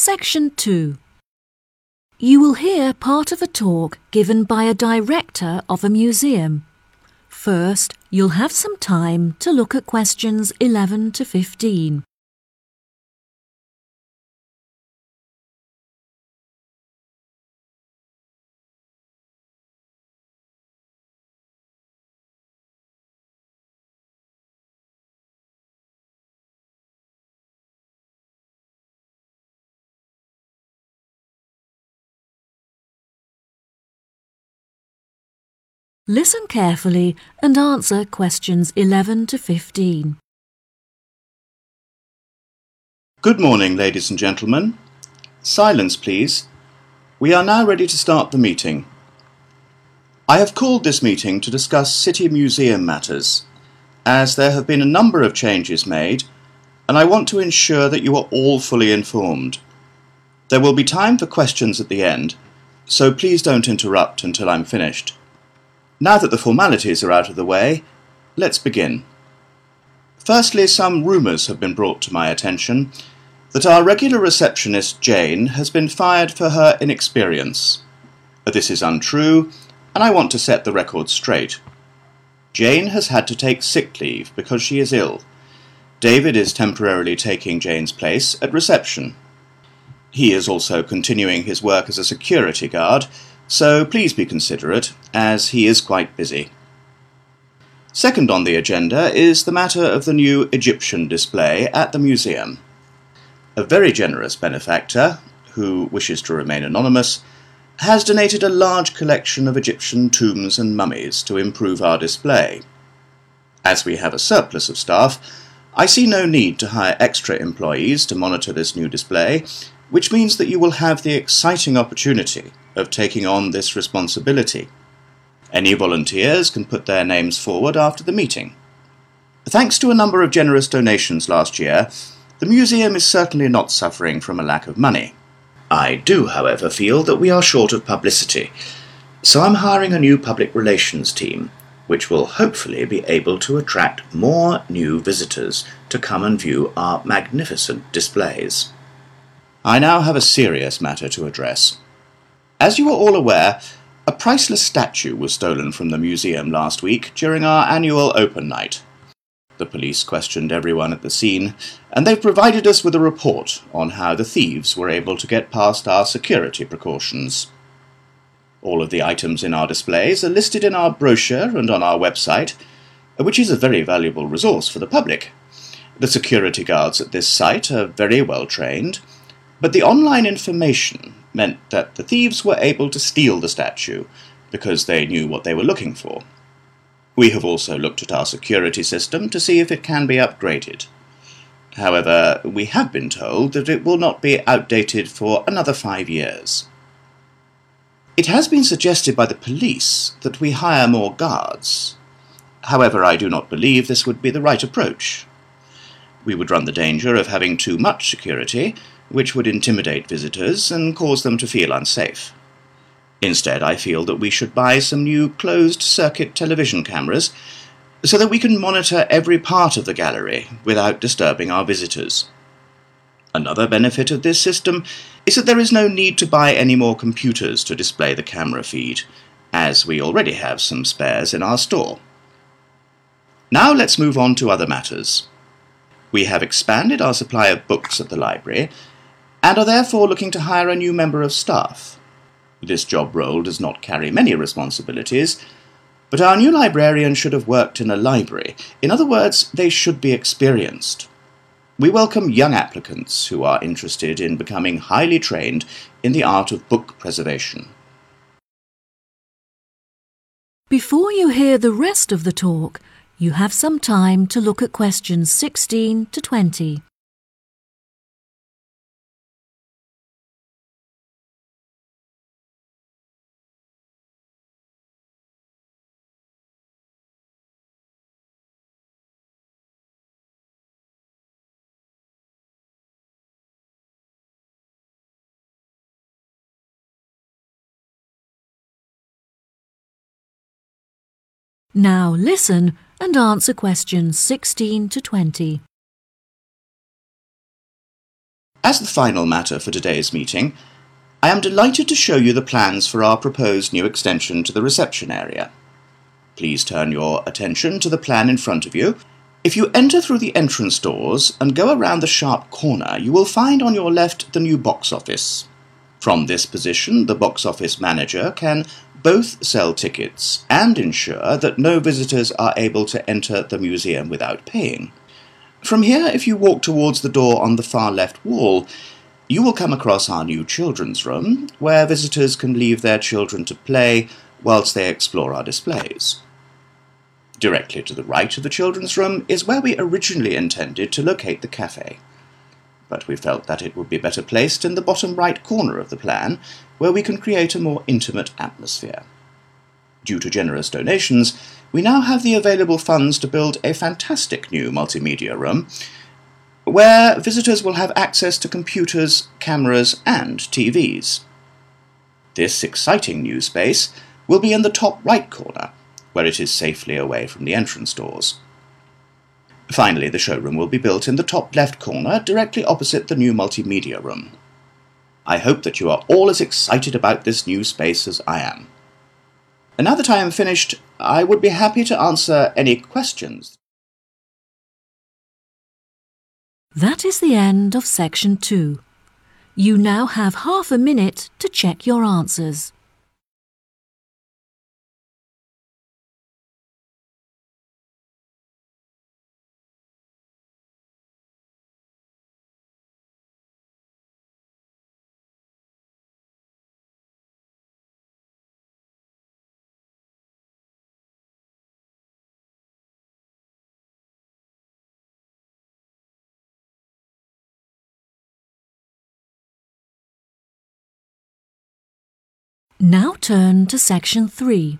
Section 2 You will hear part of a talk given by a director of a museum. First, you'll have some time to look at questions 11 to 15. Listen carefully and answer questions 11 to 15. Good morning, ladies and gentlemen. Silence, please. We are now ready to start the meeting. I have called this meeting to discuss City Museum matters, as there have been a number of changes made, and I want to ensure that you are all fully informed. There will be time for questions at the end, so please don't interrupt until I'm finished. Now that the formalities are out of the way, let's begin. Firstly, some rumours have been brought to my attention that our regular receptionist, Jane, has been fired for her inexperience. This is untrue, and I want to set the record straight. Jane has had to take sick leave because she is ill. David is temporarily taking Jane's place at reception. He is also continuing his work as a security guard so please be considerate, as he is quite busy. Second on the agenda is the matter of the new Egyptian display at the museum. A very generous benefactor, who wishes to remain anonymous, has donated a large collection of Egyptian tombs and mummies to improve our display. As we have a surplus of staff, I see no need to hire extra employees to monitor this new display, which means that you will have the exciting opportunity of taking on this responsibility. Any volunteers can put their names forward after the meeting. Thanks to a number of generous donations last year, the museum is certainly not suffering from a lack of money. I do, however, feel that we are short of publicity, so I'm hiring a new public relations team, which will hopefully be able to attract more new visitors to come and view our magnificent displays. I now have a serious matter to address. As you are all aware, a priceless statue was stolen from the museum last week during our annual open night. The police questioned everyone at the scene, and they've provided us with a report on how the thieves were able to get past our security precautions. All of the items in our displays are listed in our brochure and on our website, which is a very valuable resource for the public. The security guards at this site are very well trained, but the online information meant that the thieves were able to steal the statue because they knew what they were looking for. We have also looked at our security system to see if it can be upgraded. However, we have been told that it will not be outdated for another five years. It has been suggested by the police that we hire more guards. However, I do not believe this would be the right approach. We would run the danger of having too much security, which would intimidate visitors and cause them to feel unsafe. Instead, I feel that we should buy some new closed circuit television cameras so that we can monitor every part of the gallery without disturbing our visitors. Another benefit of this system is that there is no need to buy any more computers to display the camera feed, as we already have some spares in our store. Now let's move on to other matters. We have expanded our supply of books at the library and are therefore looking to hire a new member of staff. This job role does not carry many responsibilities, but our new librarian should have worked in a library. In other words, they should be experienced. We welcome young applicants who are interested in becoming highly trained in the art of book preservation. Before you hear the rest of the talk, you have some time to look at questions 16 to 20. Now listen and answer questions 16 to 20. As the final matter for today's meeting, I am delighted to show you the plans for our proposed new extension to the reception area. Please turn your attention to the plan in front of you. If you enter through the entrance doors and go around the sharp corner, you will find on your left the new box office. From this position, the box office manager can both sell tickets and ensure that no visitors are able to enter the museum without paying. From here, if you walk towards the door on the far left wall, you will come across our new children's room, where visitors can leave their children to play whilst they explore our displays. Directly to the right of the children's room is where we originally intended to locate the cafe. But we felt that it would be better placed in the bottom right corner of the plan, where we can create a more intimate atmosphere. Due to generous donations, we now have the available funds to build a fantastic new multimedia room where visitors will have access to computers, cameras, and TVs. This exciting new space will be in the top right corner, where it is safely away from the entrance doors. Finally, the showroom will be built in the top left corner, directly opposite the new multimedia room. I hope that you are all as excited about this new space as I am. And now that I am finished, I would be happy to answer any questions. That is the end of section two. You now have half a minute to check your answers. Now turn to section 3.